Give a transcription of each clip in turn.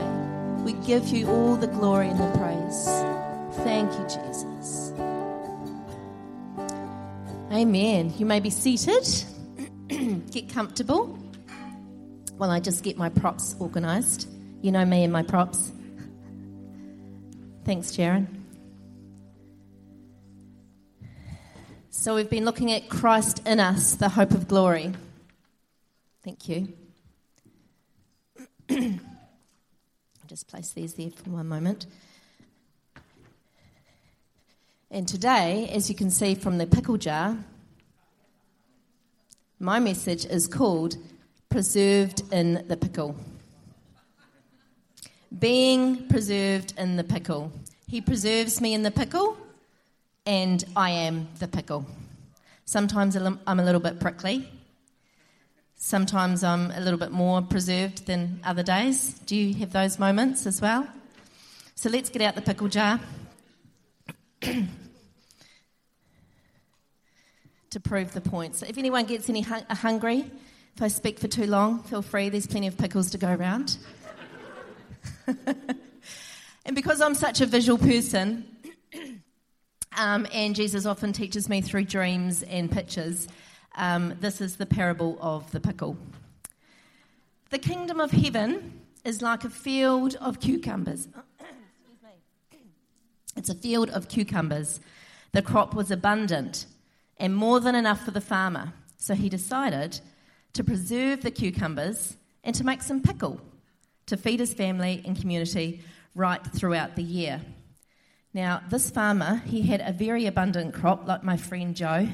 praise you this day. We give you all the glory and the praise. Thank you, Jesus. Amen. You may be seated. get comfortable while I just get my props organised. You know me and my props. Thanks, Jaron. So, we've been looking at Christ in us, the hope of glory. Thank you. Just place these there for one moment. And today, as you can see from the pickle jar, my message is called Preserved in the Pickle. Being preserved in the pickle. He preserves me in the pickle, and I am the pickle. Sometimes I'm a little bit prickly. Sometimes I'm a little bit more preserved than other days. Do you have those moments as well? So let's get out the pickle jar. to prove the point. So if anyone gets any hung- hungry, if I speak for too long, feel free. There's plenty of pickles to go around. and because I'm such a visual person, um, and Jesus often teaches me through dreams and pictures, um, this is the parable of the pickle. The kingdom of heaven is like a field of cucumbers. It's a field of cucumbers. The crop was abundant and more than enough for the farmer. So he decided to preserve the cucumbers and to make some pickle to feed his family and community right throughout the year. Now, this farmer, he had a very abundant crop, like my friend Joe,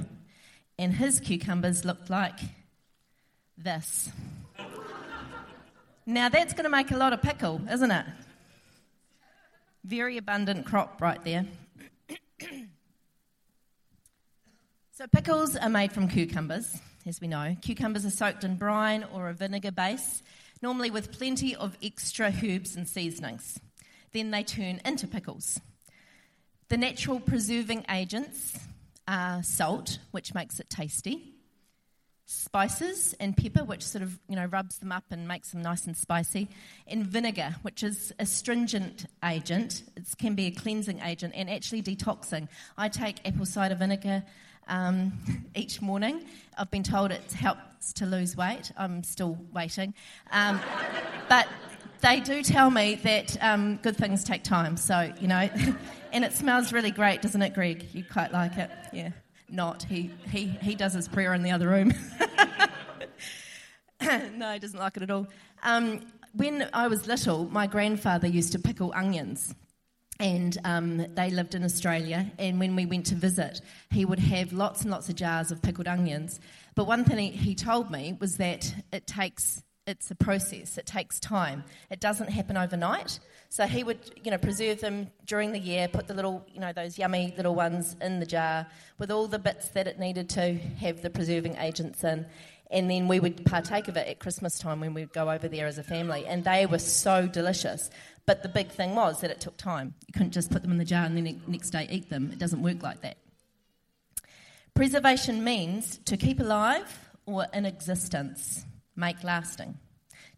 and his cucumbers looked like this. now, that's going to make a lot of pickle, isn't it? Very abundant crop right there. So, pickles are made from cucumbers, as we know. Cucumbers are soaked in brine or a vinegar base, normally with plenty of extra herbs and seasonings. Then they turn into pickles. The natural preserving agents are salt, which makes it tasty, spices and pepper, which sort of you know rubs them up and makes them nice and spicy, and vinegar, which is astringent agent. It can be a cleansing agent and actually detoxing. I take apple cider vinegar um, each morning. I've been told it helps to lose weight. I'm still waiting. Um, but they do tell me that um, good things take time. So, you know, and it smells really great, doesn't it, Greg? You quite like it? Yeah. Not. He, he, he does his prayer in the other room. no, he doesn't like it at all. Um, when I was little, my grandfather used to pickle onions and um, they lived in Australia. And when we went to visit, he would have lots and lots of jars of pickled onions. But one thing he, he told me was that it takes it's a process. It takes time. It doesn't happen overnight. So he would, you know, preserve them during the year, put the little, you know, those yummy little ones in the jar with all the bits that it needed to have the preserving agents in. And then we would partake of it at Christmas time when we'd go over there as a family. And they were so delicious. But the big thing was that it took time. You couldn't just put them in the jar and then next day eat them. It doesn't work like that. Preservation means to keep alive or in existence, make lasting,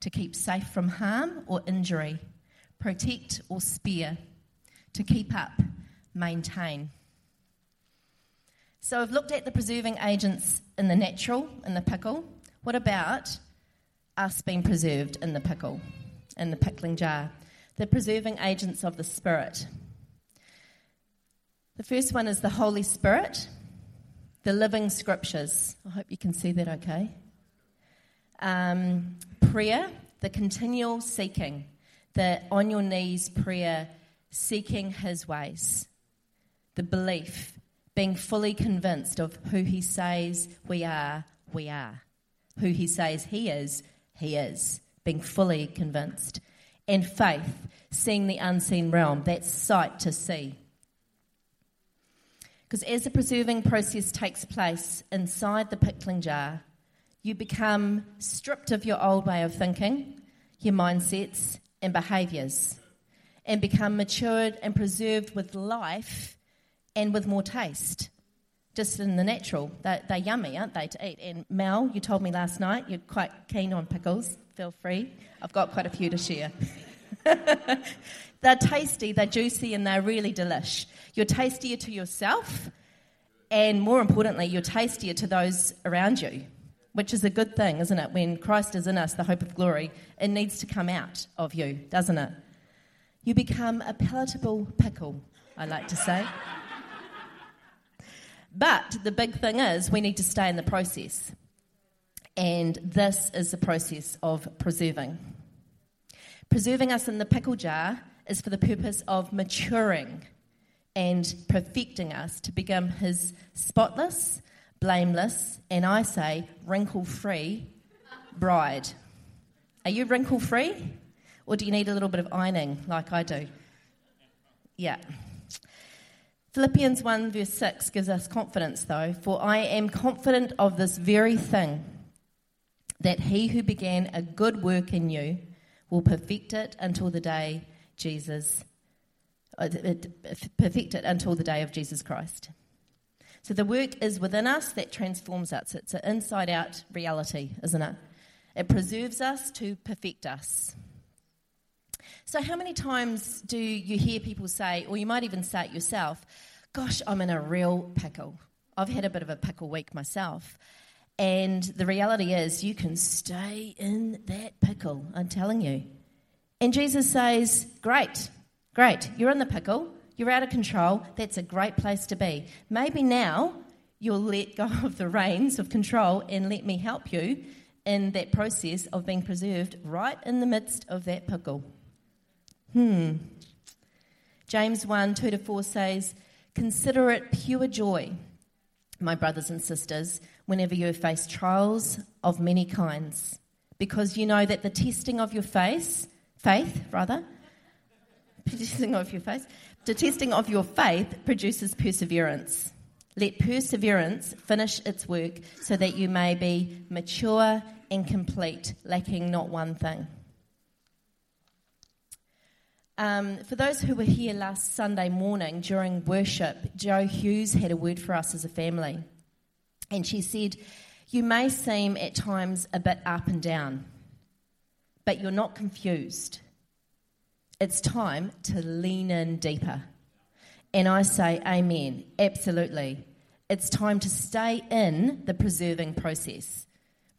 to keep safe from harm or injury, protect or spare, to keep up, maintain. So I've looked at the preserving agents in the natural, in the pickle. What about us being preserved in the pickle, in the pickling jar? the preserving agents of the Spirit. The first one is the Holy Spirit, the living scriptures. I hope you can see that okay. Um, prayer, the continual seeking, the on your knees prayer, seeking His ways. The belief, being fully convinced of who He says we are, we are. Who He says He is, He is. Being fully convinced and faith, seeing the unseen realm. That's sight to see. Because as the preserving process takes place inside the pickling jar, you become stripped of your old way of thinking, your mindsets, and behaviours, and become matured and preserved with life and with more taste. just in the natural. They're, they're yummy, aren't they, to eat? And Mel, you told me last night you're quite keen on pickles. Feel free. I've got quite a few to share. they're tasty, they're juicy, and they're really delish. You're tastier to yourself, and more importantly, you're tastier to those around you, which is a good thing, isn't it? When Christ is in us, the hope of glory, it needs to come out of you, doesn't it? You become a palatable pickle, I like to say. But the big thing is, we need to stay in the process. And this is the process of preserving. Preserving us in the pickle jar is for the purpose of maturing and perfecting us to become His spotless, blameless, and I say wrinkle free bride. Are you wrinkle free? Or do you need a little bit of ironing like I do? Yeah. Philippians 1, verse 6 gives us confidence, though, for I am confident of this very thing, that he who began a good work in you will perfect it until the day Jesus, uh, perfect it until the day of Jesus Christ. So the work is within us that transforms us. It's an inside out reality, isn't it? It preserves us to perfect us. So, how many times do you hear people say, or you might even say it yourself, Gosh, I'm in a real pickle. I've had a bit of a pickle week myself. And the reality is, you can stay in that pickle, I'm telling you. And Jesus says, Great, great, you're in the pickle, you're out of control, that's a great place to be. Maybe now you'll let go of the reins of control and let me help you in that process of being preserved right in the midst of that pickle. Hmm. James 1 2 to 4 says, Consider it pure joy, my brothers and sisters, whenever you face trials of many kinds, because you know that the testing of your faith, faith, rather, testing of your faith, the testing of your faith produces perseverance. Let perseverance finish its work so that you may be mature and complete, lacking not one thing. Um, for those who were here last Sunday morning during worship, Joe Hughes had a word for us as a family. And she said, You may seem at times a bit up and down, but you're not confused. It's time to lean in deeper. And I say, Amen. Absolutely. It's time to stay in the preserving process.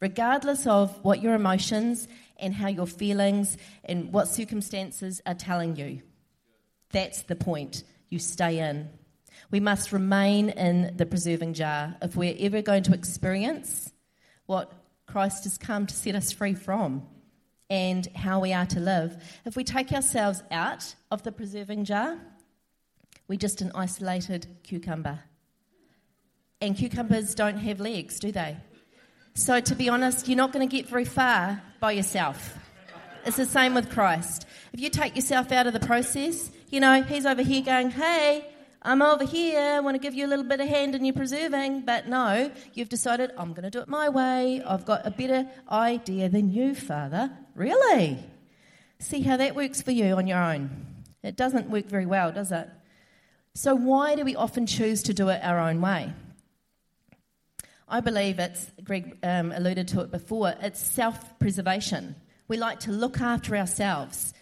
Regardless of what your emotions and how your feelings and what circumstances are telling you. That's the point. You stay in. We must remain in the preserving jar if we're ever going to experience what Christ has come to set us free from and how we are to live. If we take ourselves out of the preserving jar, we're just an isolated cucumber. And cucumbers don't have legs, do they? So, to be honest, you're not going to get very far by yourself. It's the same with Christ. If you take yourself out of the process, you know, He's over here going, hey, I'm over here, I want to give you a little bit of hand in your preserving. But no, you've decided, I'm going to do it my way. I've got a better idea than you, Father. Really? See how that works for you on your own. It doesn't work very well, does it? So, why do we often choose to do it our own way? I believe it's, Greg um, alluded to it before, it's self preservation. We like to look after ourselves.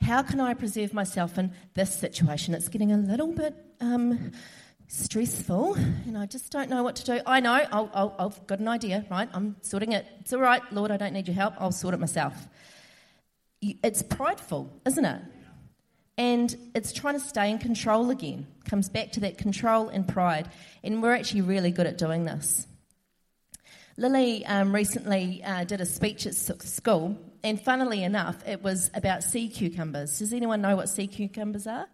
How can I preserve myself in this situation? It's getting a little bit um, stressful, and I just don't know what to do. I know, i have got an idea, right? I'm sorting it. It's all right, Lord, I don't need your help. I'll sort it myself. It's prideful, isn't it? And it's trying to stay in control again. Comes back to that control and pride. And we're actually really good at doing this. Lily um, recently uh, did a speech at school, and funnily enough, it was about sea cucumbers. Does anyone know what sea cucumbers are?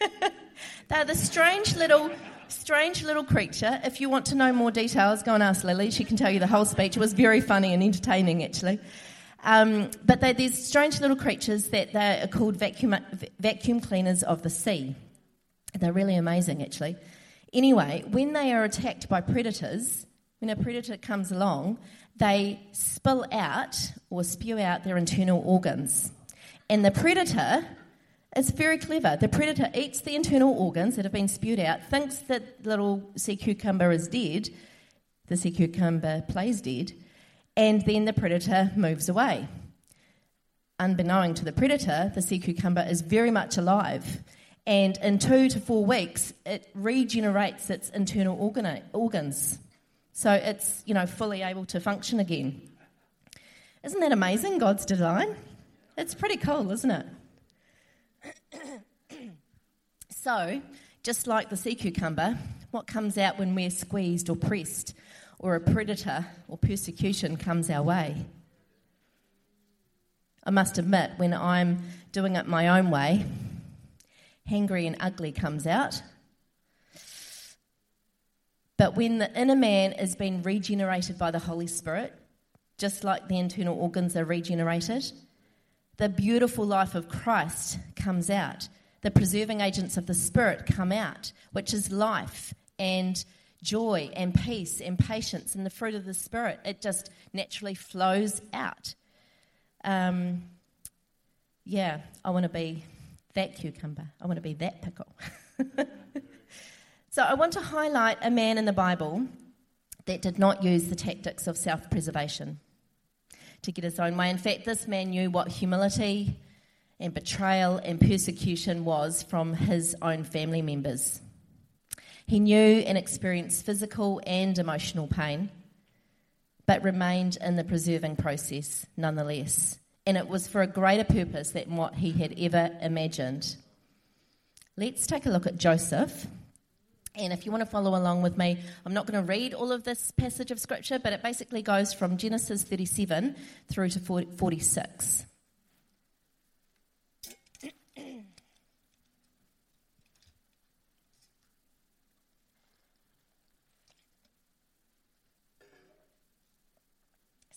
They're the strange little, strange little creature. If you want to know more details, go and ask Lily. She can tell you the whole speech. It was very funny and entertaining, actually. Um, but they're these strange little creatures that they are called vacuum, vacuum cleaners of the sea. They're really amazing, actually. Anyway, when they are attacked by predators, when a predator comes along, they spill out or spew out their internal organs. And the predator It's very clever. The predator eats the internal organs that have been spewed out, thinks that little sea cucumber is dead, the sea cucumber plays dead, and then the predator moves away. Unbeknown to the predator, the sea cucumber is very much alive, and in two to four weeks, it regenerates its internal organ- organs. So it's, you know, fully able to function again. Isn't that amazing, God's design? It's pretty cool, isn't it? so, just like the sea cucumber, what comes out when we're squeezed or pressed, or a predator or persecution comes our way? I must admit, when I'm doing it my own way, hangry and ugly comes out. But when the inner man is being regenerated by the Holy Spirit, just like the internal organs are regenerated, the beautiful life of Christ comes out. The preserving agents of the Spirit come out, which is life and joy and peace and patience and the fruit of the Spirit. It just naturally flows out. Um, yeah, I want to be that cucumber. I want to be that pickle. so I want to highlight a man in the Bible that did not use the tactics of self preservation to get his own way. In fact, this man knew what humility and betrayal and persecution was from his own family members. He knew and experienced physical and emotional pain, but remained in the preserving process nonetheless. And it was for a greater purpose than what he had ever imagined. Let's take a look at Joseph. And if you want to follow along with me, I'm not going to read all of this passage of scripture, but it basically goes from Genesis 37 through to 46.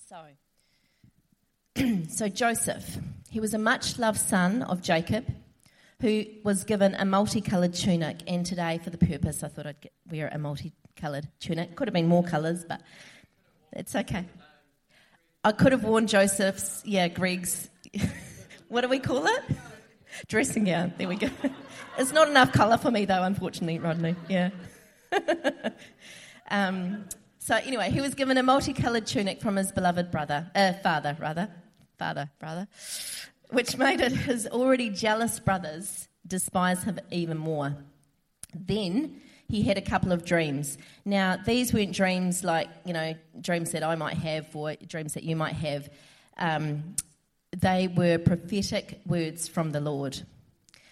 So, so Joseph, he was a much loved son of Jacob who was given a multicoloured tunic. And today, for the purpose, I thought I'd get, wear a multicoloured tunic. Could have been more colours, but it's okay. I could have worn Joseph's, yeah, Greg's, what do we call it? Dressing gown. There we go. It's not enough colour for me, though, unfortunately, Rodney. Yeah. um, so anyway, he was given a multicoloured tunic from his beloved brother, uh, father, rather, father, brother, which made it his already jealous brothers despise him even more. Then he had a couple of dreams. Now, these weren't dreams like, you know, dreams that I might have or dreams that you might have. Um, they were prophetic words from the Lord.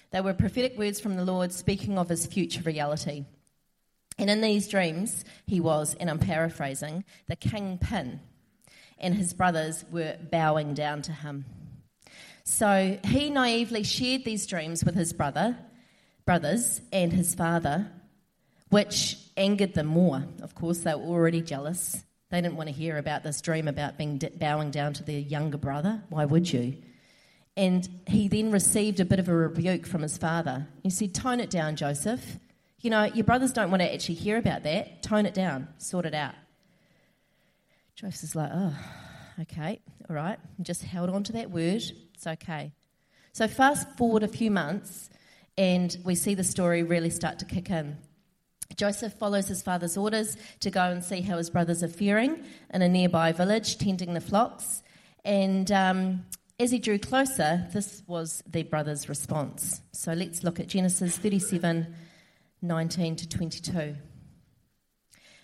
They were prophetic words from the Lord speaking of his future reality. And in these dreams, he was, and I'm paraphrasing, the kingpin, and his brothers were bowing down to him. So he naively shared these dreams with his brother, brothers, and his father, which angered them more. Of course, they were already jealous. They didn't want to hear about this dream about being bowing down to their younger brother. Why would you? And he then received a bit of a rebuke from his father. He said, Tone it down, Joseph. You know, your brothers don't want to actually hear about that. Tone it down, sort it out. Joseph's like, oh, okay, all right. just held on to that word. It's okay. So, fast forward a few months, and we see the story really start to kick in. Joseph follows his father's orders to go and see how his brothers are faring in a nearby village, tending the flocks. And um, as he drew closer, this was their brother's response. So let's look at Genesis 37 19 to 22.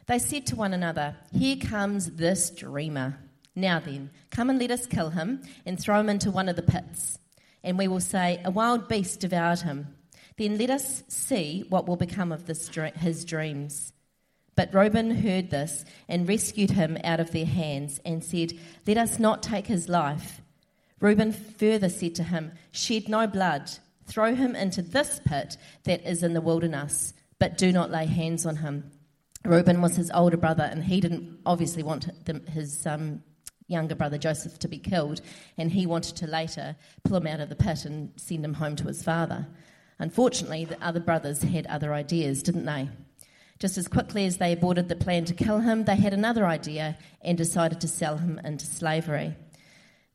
They said to one another, Here comes this dreamer. Now then, come and let us kill him and throw him into one of the pits. And we will say, A wild beast devoured him. Then let us see what will become of this, his dreams. But Reuben heard this and rescued him out of their hands and said, Let us not take his life. Reuben further said to him, Shed no blood. Throw him into this pit that is in the wilderness, but do not lay hands on him. Reuben was his older brother, and he didn't obviously want his um, younger brother Joseph to be killed, and he wanted to later pull him out of the pit and send him home to his father. Unfortunately, the other brothers had other ideas, didn't they? Just as quickly as they aborted the plan to kill him, they had another idea and decided to sell him into slavery.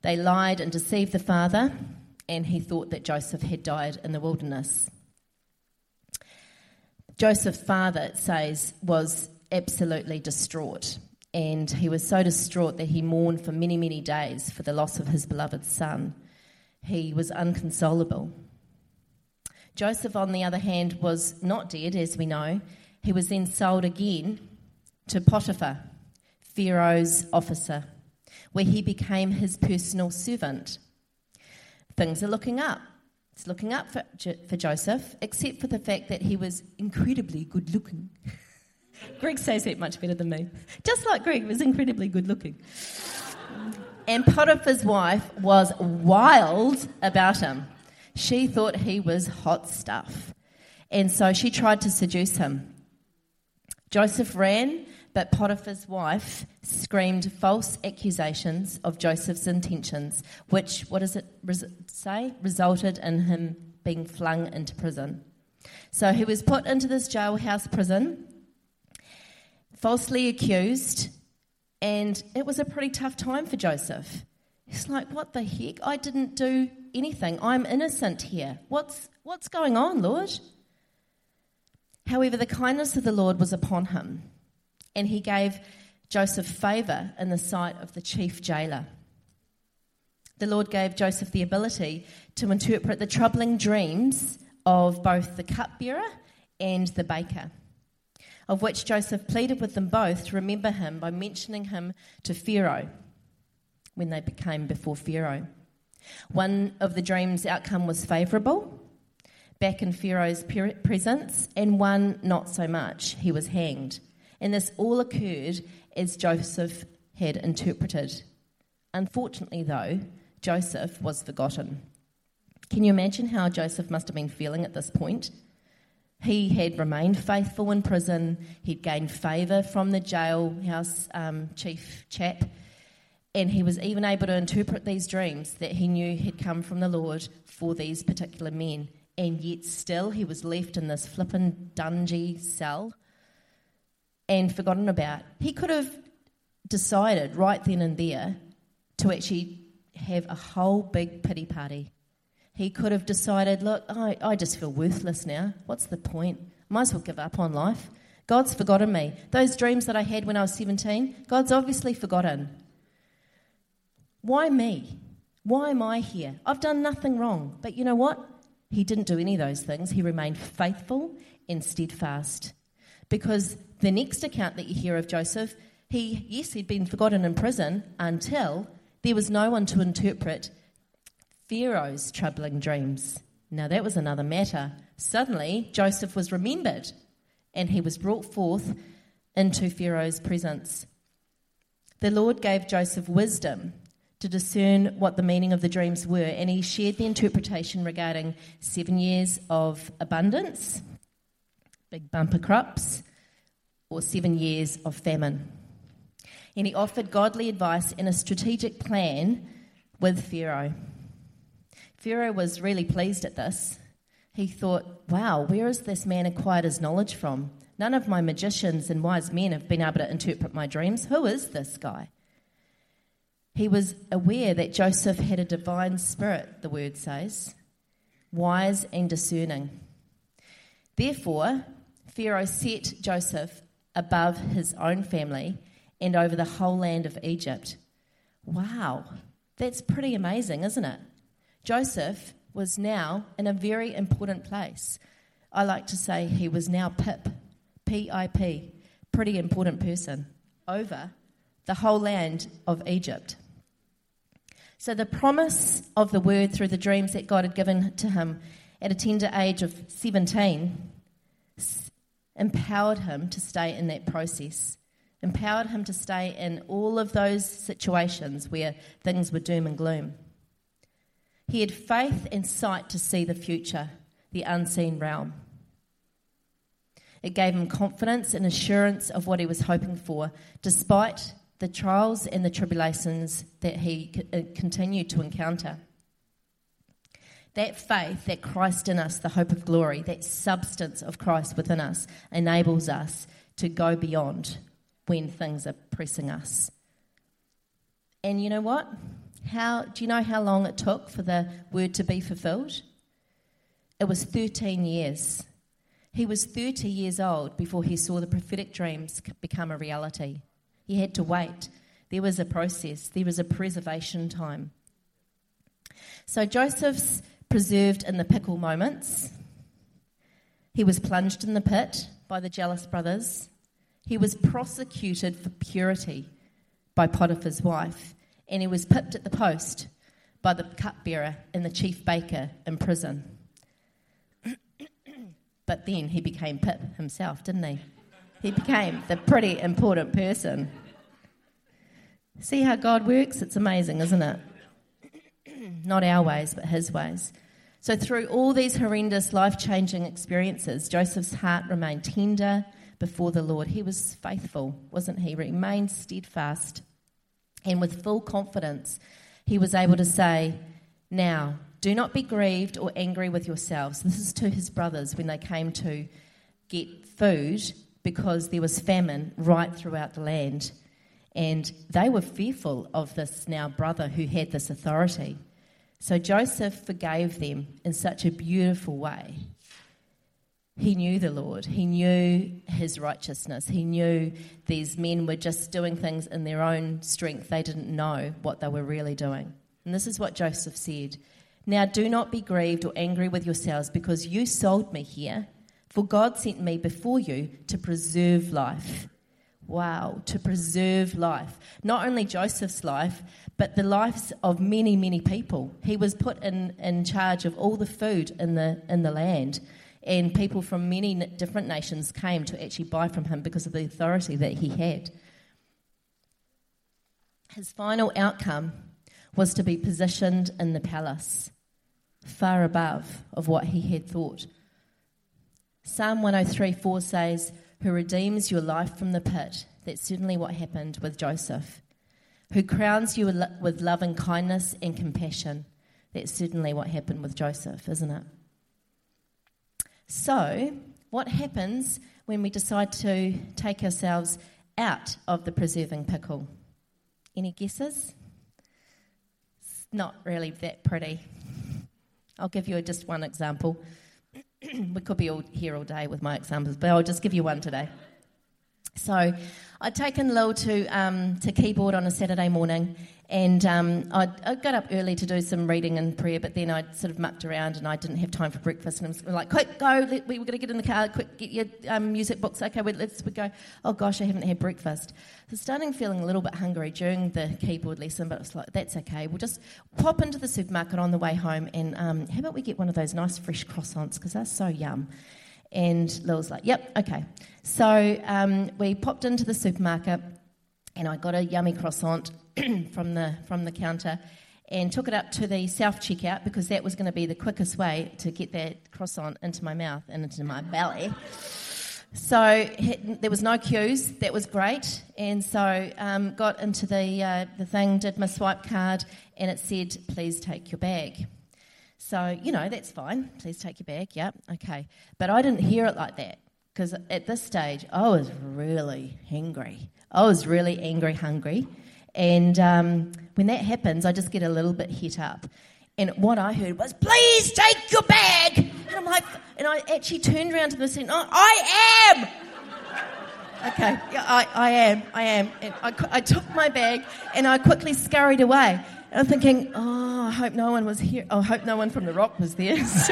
They lied and deceived the father and he thought that Joseph had died in the wilderness. Joseph's father, it says, was absolutely distraught. And he was so distraught that he mourned for many, many days for the loss of his beloved son. He was inconsolable. Joseph, on the other hand, was not dead, as we know. He was then sold again to Potiphar, Pharaoh's officer, where he became his personal servant. Things are looking up. It's looking up for, for Joseph, except for the fact that he was incredibly good looking. Greg says it much better than me. Just like Greg was incredibly good looking. And Potiphar's wife was wild about him. She thought he was hot stuff. And so she tried to seduce him. Joseph ran, but Potiphar's wife screamed false accusations of Joseph's intentions, which, what does it res- say? Resulted in him being flung into prison. So he was put into this jailhouse prison, falsely accused, and it was a pretty tough time for Joseph. He's like, What the heck? I didn't do anything. I'm innocent here. What's, what's going on, Lord? However, the kindness of the Lord was upon him, and he gave Joseph favour in the sight of the chief jailer. The Lord gave Joseph the ability to interpret the troubling dreams of both the cupbearer and the baker, of which Joseph pleaded with them both to remember him by mentioning him to Pharaoh when they became before Pharaoh. One of the dream's outcome was favourable, back in Pharaoh's presence, and one not so much. He was hanged. And this all occurred as Joseph had interpreted. Unfortunately, though, Joseph was forgotten. Can you imagine how Joseph must have been feeling at this point? He had remained faithful in prison, he'd gained favour from the jailhouse um, chief chap, and he was even able to interpret these dreams that he knew had come from the Lord for these particular men. And yet, still, he was left in this flippin' dungy cell and forgotten about. He could have decided right then and there to actually have a whole big pity party. He could have decided, look, I, I just feel worthless now. What's the point? Might as well give up on life. God's forgotten me. Those dreams that I had when I was 17, God's obviously forgotten. Why me? Why am I here? I've done nothing wrong. But you know what? He didn't do any of those things. He remained faithful and steadfast. Because the next account that you hear of Joseph, he, yes, he'd been forgotten in prison until there was no one to interpret Pharaoh's troubling dreams. Now, that was another matter. Suddenly, Joseph was remembered and he was brought forth into Pharaoh's presence. The Lord gave Joseph wisdom to discern what the meaning of the dreams were, and he shared the interpretation regarding seven years of abundance, big bumper crops, or seven years of famine. And he offered godly advice and a strategic plan with Pharaoh. Pharaoh was really pleased at this. He thought, wow, where has this man acquired his knowledge from? None of my magicians and wise men have been able to interpret my dreams. Who is this guy? He was aware that Joseph had a divine spirit, the word says, wise and discerning. Therefore, Pharaoh set Joseph above his own family and over the whole land of Egypt. Wow, that's pretty amazing, isn't it? Joseph was now in a very important place. I like to say he was now PIP, P I P, pretty important person, over the whole land of Egypt. So the promise of the word through the dreams that God had given to him at a tender age of 17 empowered him to stay in that process, empowered him to stay in all of those situations where things were doom and gloom. He had faith and sight to see the future, the unseen realm. It gave him confidence and assurance of what he was hoping for, despite the trials and the tribulations that he uh, continued to encounter. That faith, that Christ in us, the hope of glory, that substance of Christ within us, enables us to go beyond when things are pressing us. And you know what? How, do you know how long it took for the word to be fulfilled? It was 13 years. He was 30 years old before he saw the prophetic dreams become a reality. He had to wait. There was a process, there was a preservation time. So Joseph's preserved in the pickle moments. He was plunged in the pit by the jealous brothers. He was prosecuted for purity by Potiphar's wife. And he was pipped at the post by the cupbearer and the chief baker in prison. but then he became Pip himself, didn't he? He became the pretty important person. See how God works? It's amazing, isn't it? Not our ways, but his ways. So, through all these horrendous, life changing experiences, Joseph's heart remained tender before the Lord. He was faithful, wasn't he? Remained steadfast. And with full confidence, he was able to say, Now, do not be grieved or angry with yourselves. This is to his brothers when they came to get food because there was famine right throughout the land. And they were fearful of this now brother who had this authority. So Joseph forgave them in such a beautiful way. He knew the Lord. He knew his righteousness. He knew these men were just doing things in their own strength. They didn't know what they were really doing. And this is what Joseph said Now do not be grieved or angry with yourselves because you sold me here, for God sent me before you to preserve life. Wow, to preserve life. Not only Joseph's life, but the lives of many, many people. He was put in, in charge of all the food in the, in the land, and people from many different nations came to actually buy from him because of the authority that he had. His final outcome was to be positioned in the palace, far above of what he had thought. Psalm 103 4 says, who redeems your life from the pit. That's certainly what happened with Joseph. Who crowns you with loving kindness and compassion. That's certainly what happened with Joseph, isn't it? So, what happens when we decide to take ourselves out of the preserving pickle? Any guesses? It's not really that pretty. I'll give you just one example. we could be all here all day with my examples, but I'll just give you one today. So, I'd taken Lil to um, to keyboard on a Saturday morning, and um, I got up early to do some reading and prayer, but then I'd sort of mucked around and I didn't have time for breakfast. And I was like, quick, go, let, we were going to get in the car, quick, get your um, music books. Okay, let's we go. Oh gosh, I haven't had breakfast. So starting feeling a little bit hungry during the keyboard lesson, but it was like, that's okay. We'll just pop into the supermarket on the way home and um, how about we get one of those nice fresh croissants because they're so yum. And Lil was like, yep, okay. So um, we popped into the supermarket and I got a yummy croissant from the from the counter and took it up to the self checkout because that was going to be the quickest way to get that croissant into my mouth and into my belly. So there was no queues. That was great, and so um, got into the uh, the thing, did my swipe card, and it said, "Please take your bag." So you know that's fine. Please take your bag. Yep, okay. But I didn't hear it like that because at this stage I was really angry. I was really angry, hungry. And um, when that happens, I just get a little bit hit up. And what I heard was, please take your bag. And I'm like, and I actually turned around to the scene, oh, I am. Okay, yeah, I, I am, I am. And I, I took my bag and I quickly scurried away. And I'm thinking, oh, I hope no one was here. Oh, I hope no one from the rock was there.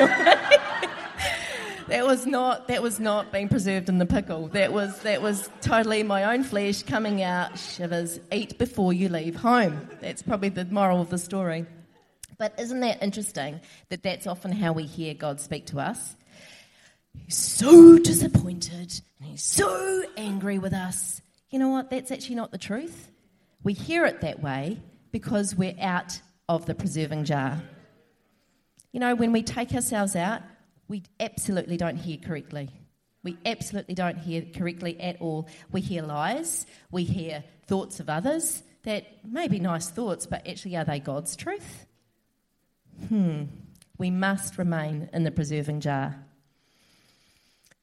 that was not that was not being preserved in the pickle. That was that was totally my own flesh coming out. Shivers. Eat before you leave home. That's probably the moral of the story. But isn't that interesting that that's often how we hear God speak to us? He's so disappointed and he's so angry with us. You know what? That's actually not the truth. We hear it that way because we're out of the preserving jar. You know, when we take ourselves out, we absolutely don't hear correctly. We absolutely don't hear correctly at all. We hear lies, we hear thoughts of others that may be nice thoughts, but actually, are they God's truth? Hmm. We must remain in the preserving jar.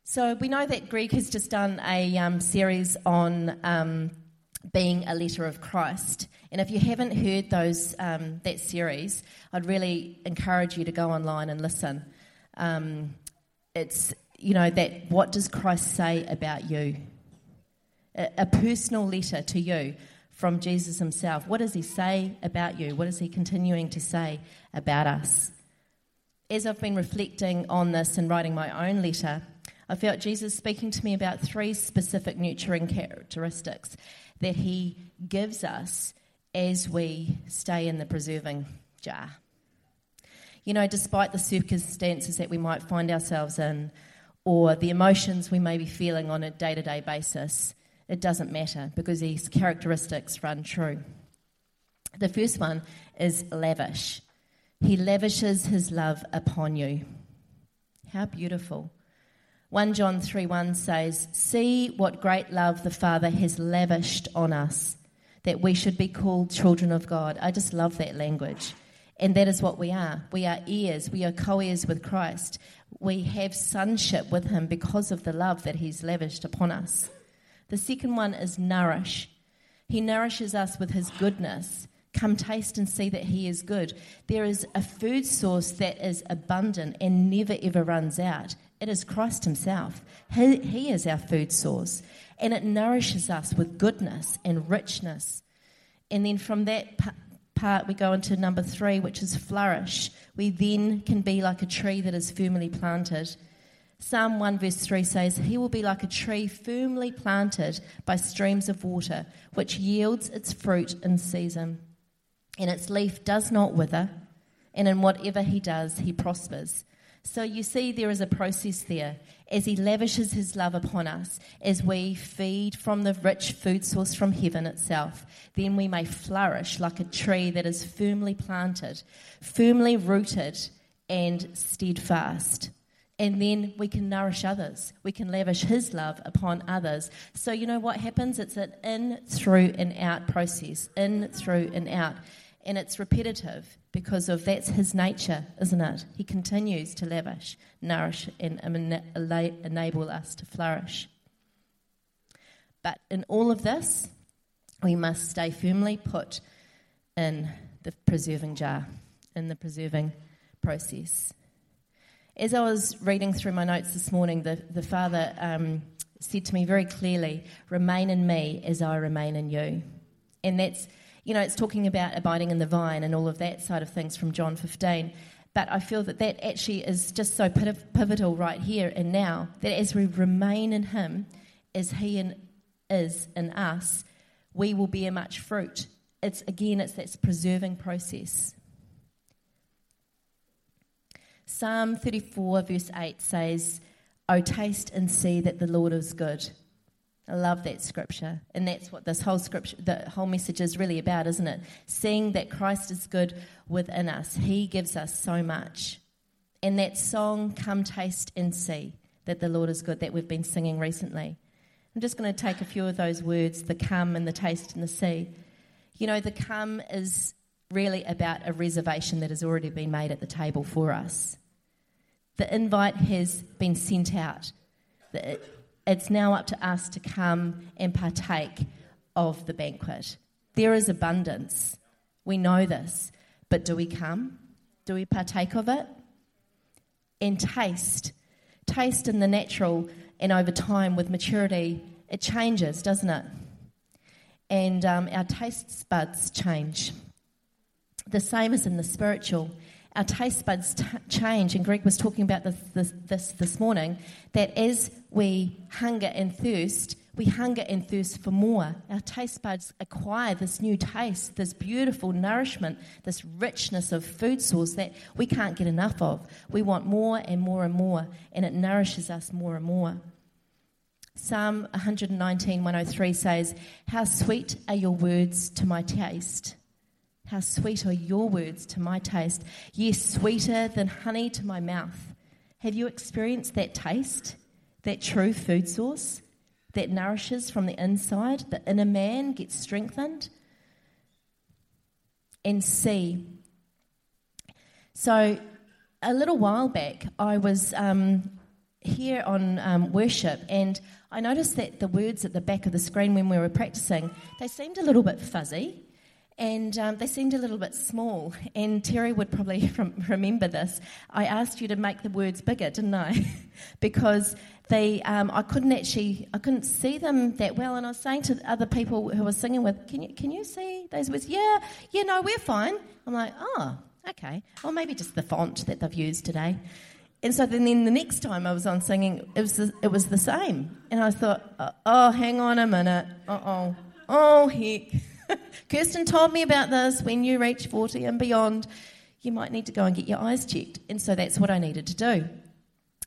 So we know that Greg has just done a um, series on um, being a letter of Christ. And if you haven't heard those um, that series, I'd really encourage you to go online and listen. Um, it's you know that what does Christ say about you? A, a personal letter to you from Jesus himself. What does he say about you? What is he continuing to say about us? As I've been reflecting on this and writing my own letter, I felt Jesus speaking to me about three specific nurturing characteristics that he gives us as we stay in the preserving jar. You know, despite the circumstances that we might find ourselves in or the emotions we may be feeling on a day to day basis, it doesn't matter because these characteristics run true. The first one is lavish. He lavishes his love upon you. How beautiful. 1 John 3 1 says, See what great love the Father has lavished on us, that we should be called children of God. I just love that language. And that is what we are. We are heirs, we are co heirs with Christ. We have sonship with Him because of the love that He's lavished upon us. The second one is nourish. He nourishes us with His goodness. Come taste and see that He is good. There is a food source that is abundant and never ever runs out. It is Christ Himself. He, he is our food source. And it nourishes us with goodness and richness. And then from that part, we go into number three, which is flourish. We then can be like a tree that is firmly planted. Psalm 1 verse 3 says, He will be like a tree firmly planted by streams of water, which yields its fruit in season. And its leaf does not wither, and in whatever he does, he prospers. So you see, there is a process there as He lavishes His love upon us, as we feed from the rich food source from heaven itself. Then we may flourish like a tree that is firmly planted, firmly rooted, and steadfast. And then we can nourish others. We can lavish His love upon others. So, you know what happens? It's an in, through, and out process. In, through, and out and it's repetitive because of that's his nature, isn't it? He continues to lavish, nourish, and enable us to flourish. But in all of this, we must stay firmly put in the preserving jar, in the preserving process. As I was reading through my notes this morning, the, the Father um, said to me very clearly, Remain in me as I remain in you. And that's you know, it's talking about abiding in the vine and all of that side of things from John 15. But I feel that that actually is just so pivotal right here and now that as we remain in Him, as He in, is in us, we will bear much fruit. It's again, it's that preserving process. Psalm 34, verse 8 says, Oh, taste and see that the Lord is good. I love that scripture. And that's what this whole scripture, the whole message is really about, isn't it? Seeing that Christ is good within us. He gives us so much. And that song, Come Taste and See that the Lord is good, that we've been singing recently. I'm just going to take a few of those words the come and the taste and the see. You know, the come is really about a reservation that has already been made at the table for us. The invite has been sent out. The, it's now up to us to come and partake of the banquet. There is abundance. We know this. But do we come? Do we partake of it? And taste. Taste in the natural and over time with maturity, it changes, doesn't it? And um, our taste buds change. The same as in the spiritual our taste buds t- change. And Greg was talking about this, this, this this morning that as we hunger and thirst, we hunger and thirst for more. Our taste buds acquire this new taste, this beautiful nourishment, this richness of food source that we can't get enough of. We want more and more and more, and it nourishes us more and more. Psalm 119, 103 says, How sweet are your words to my taste. How sweet are your words to my taste. Yes, sweeter than honey to my mouth. Have you experienced that taste? That true food source that nourishes from the inside? The inner man gets strengthened? And see. So, a little while back, I was um, here on um, worship, and I noticed that the words at the back of the screen when we were practicing, they seemed a little bit fuzzy. And um, they seemed a little bit small. And Terry would probably remember this. I asked you to make the words bigger, didn't I? because they, um, I couldn't actually, I couldn't see them that well. And I was saying to other people who was singing with, "Can you, can you see those words?" Yeah, yeah, no, we're fine. I'm like, oh, okay. Or maybe just the font that they've used today. And so then, then the next time I was on singing, it was the, it was the same. And I thought, oh, oh hang on a minute. Uh oh. Oh, heck. Kirsten told me about this. When you reach 40 and beyond, you might need to go and get your eyes checked. And so that's what I needed to do.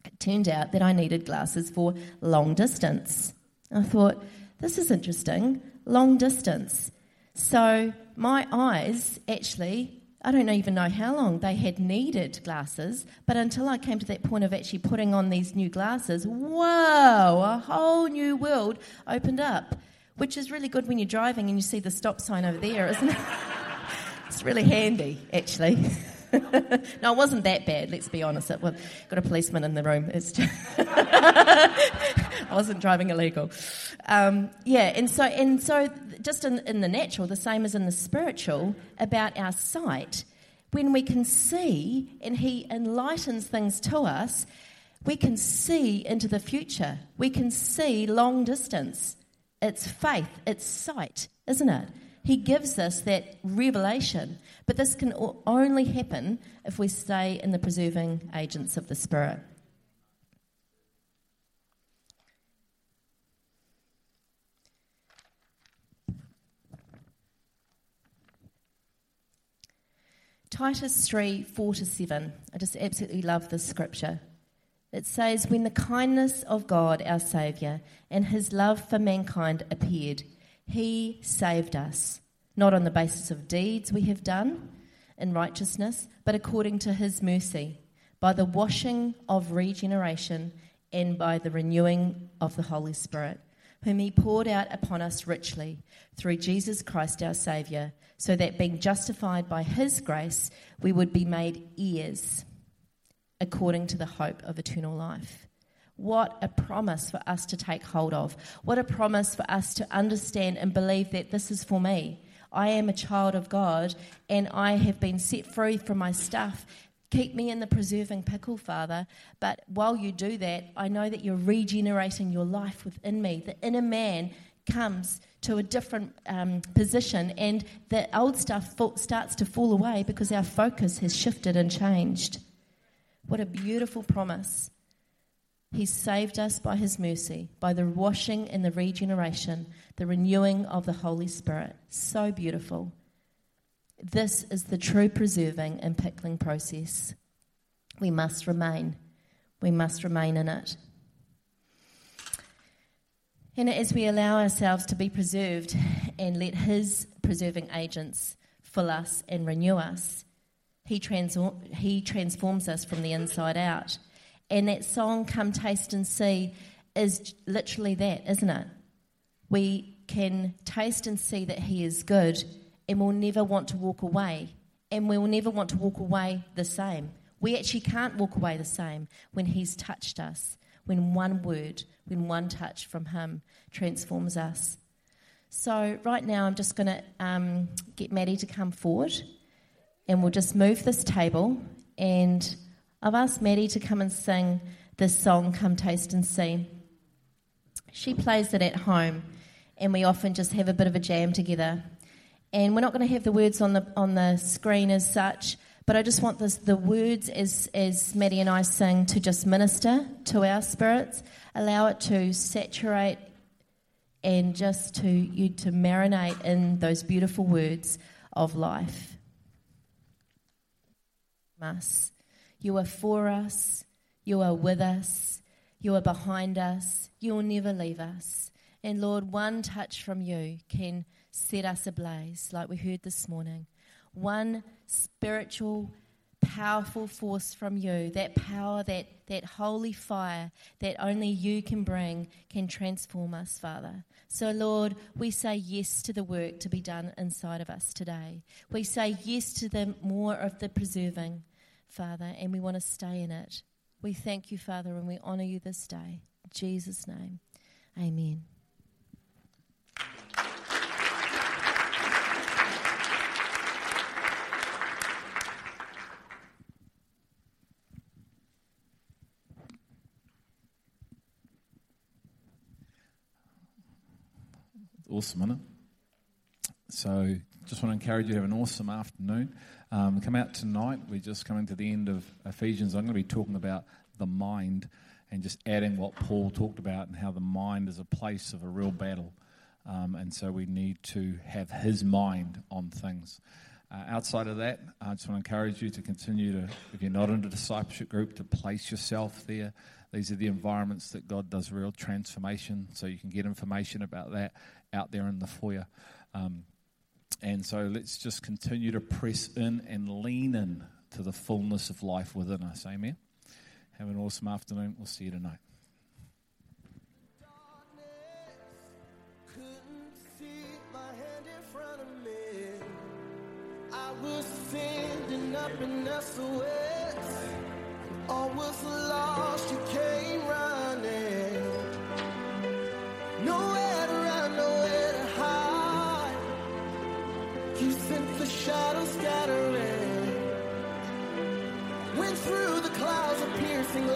It turned out that I needed glasses for long distance. I thought, this is interesting. Long distance. So my eyes actually I don't even know how long they had needed glasses, but until I came to that point of actually putting on these new glasses, whoa, a whole new world opened up, which is really good when you're driving and you see the stop sign over there, isn't it? it's really handy, actually. no, it wasn't that bad, let's be honest. It was, got a policeman in the room. It's just I wasn't driving illegal. Um, yeah, and so, and so just in, in the natural, the same as in the spiritual, about our sight, when we can see and He enlightens things to us, we can see into the future. We can see long distance. It's faith, it's sight, isn't it? He gives us that revelation. But this can only happen if we stay in the preserving agents of the Spirit. Titus 3 4 to 7. I just absolutely love this scripture. It says, When the kindness of God, our Saviour, and his love for mankind appeared, he saved us, not on the basis of deeds we have done in righteousness, but according to his mercy, by the washing of regeneration and by the renewing of the Holy Spirit, whom he poured out upon us richly through Jesus Christ our Saviour so that being justified by his grace, we would be made heirs according to the hope of eternal life. What a promise for us to take hold of. What a promise for us to understand and believe that this is for me. I am a child of God and I have been set free from my stuff. Keep me in the preserving pickle, Father. But while you do that, I know that you're regenerating your life within me. The inner man comes to a different um, position, and the old stuff starts to fall away because our focus has shifted and changed. What a beautiful promise. He saved us by His mercy, by the washing and the regeneration, the renewing of the Holy Spirit. So beautiful. This is the true preserving and pickling process. We must remain. We must remain in it. And as we allow ourselves to be preserved and let His preserving agents fill us and renew us, He, transform, he transforms us from the inside out. And that song, Come Taste and See, is literally that, isn't it? We can taste and see that He is good, and we'll never want to walk away. And we will never want to walk away the same. We actually can't walk away the same when He's touched us when one word, when one touch from Him transforms us. So, right now, I'm just going to um, get Maddie to come forward and we'll just move this table. And I've asked Maddie to come and sing this song, Come Taste and See. She plays it at home, and we often just have a bit of a jam together. And we're not going to have the words on the, on the screen as such, but I just want this, the words as, as Maddie and I sing to just minister to our spirits, allow it to saturate and just to you to marinate in those beautiful words of life. Us. You are for us, you are with us, you are behind us, you will never leave us. And Lord, one touch from you can set us ablaze, like we heard this morning. One spiritual, powerful force from you, that power, that, that holy fire that only you can bring, can transform us, Father. So, Lord, we say yes to the work to be done inside of us today. We say yes to the more of the preserving, Father, and we want to stay in it. We thank you, Father, and we honour you this day. In Jesus' name, amen. Awesome, isn't it? So, just want to encourage you to have an awesome afternoon. Um, come out tonight. We're just coming to the end of Ephesians. I'm going to be talking about the mind and just adding what Paul talked about and how the mind is a place of a real battle. Um, and so we need to have his mind on things. Uh, outside of that, I just want to encourage you to continue to, if you're not in a discipleship group, to place yourself there. These are the environments that God does real transformation, so you can get information about that out there in the foyer. Um, and so let's just continue to press in and lean in to the fullness of life within us. Amen. Have an awesome afternoon. We'll see you tonight. was up SOS. All was lost, you came running. Nowhere through the clouds of piercing light.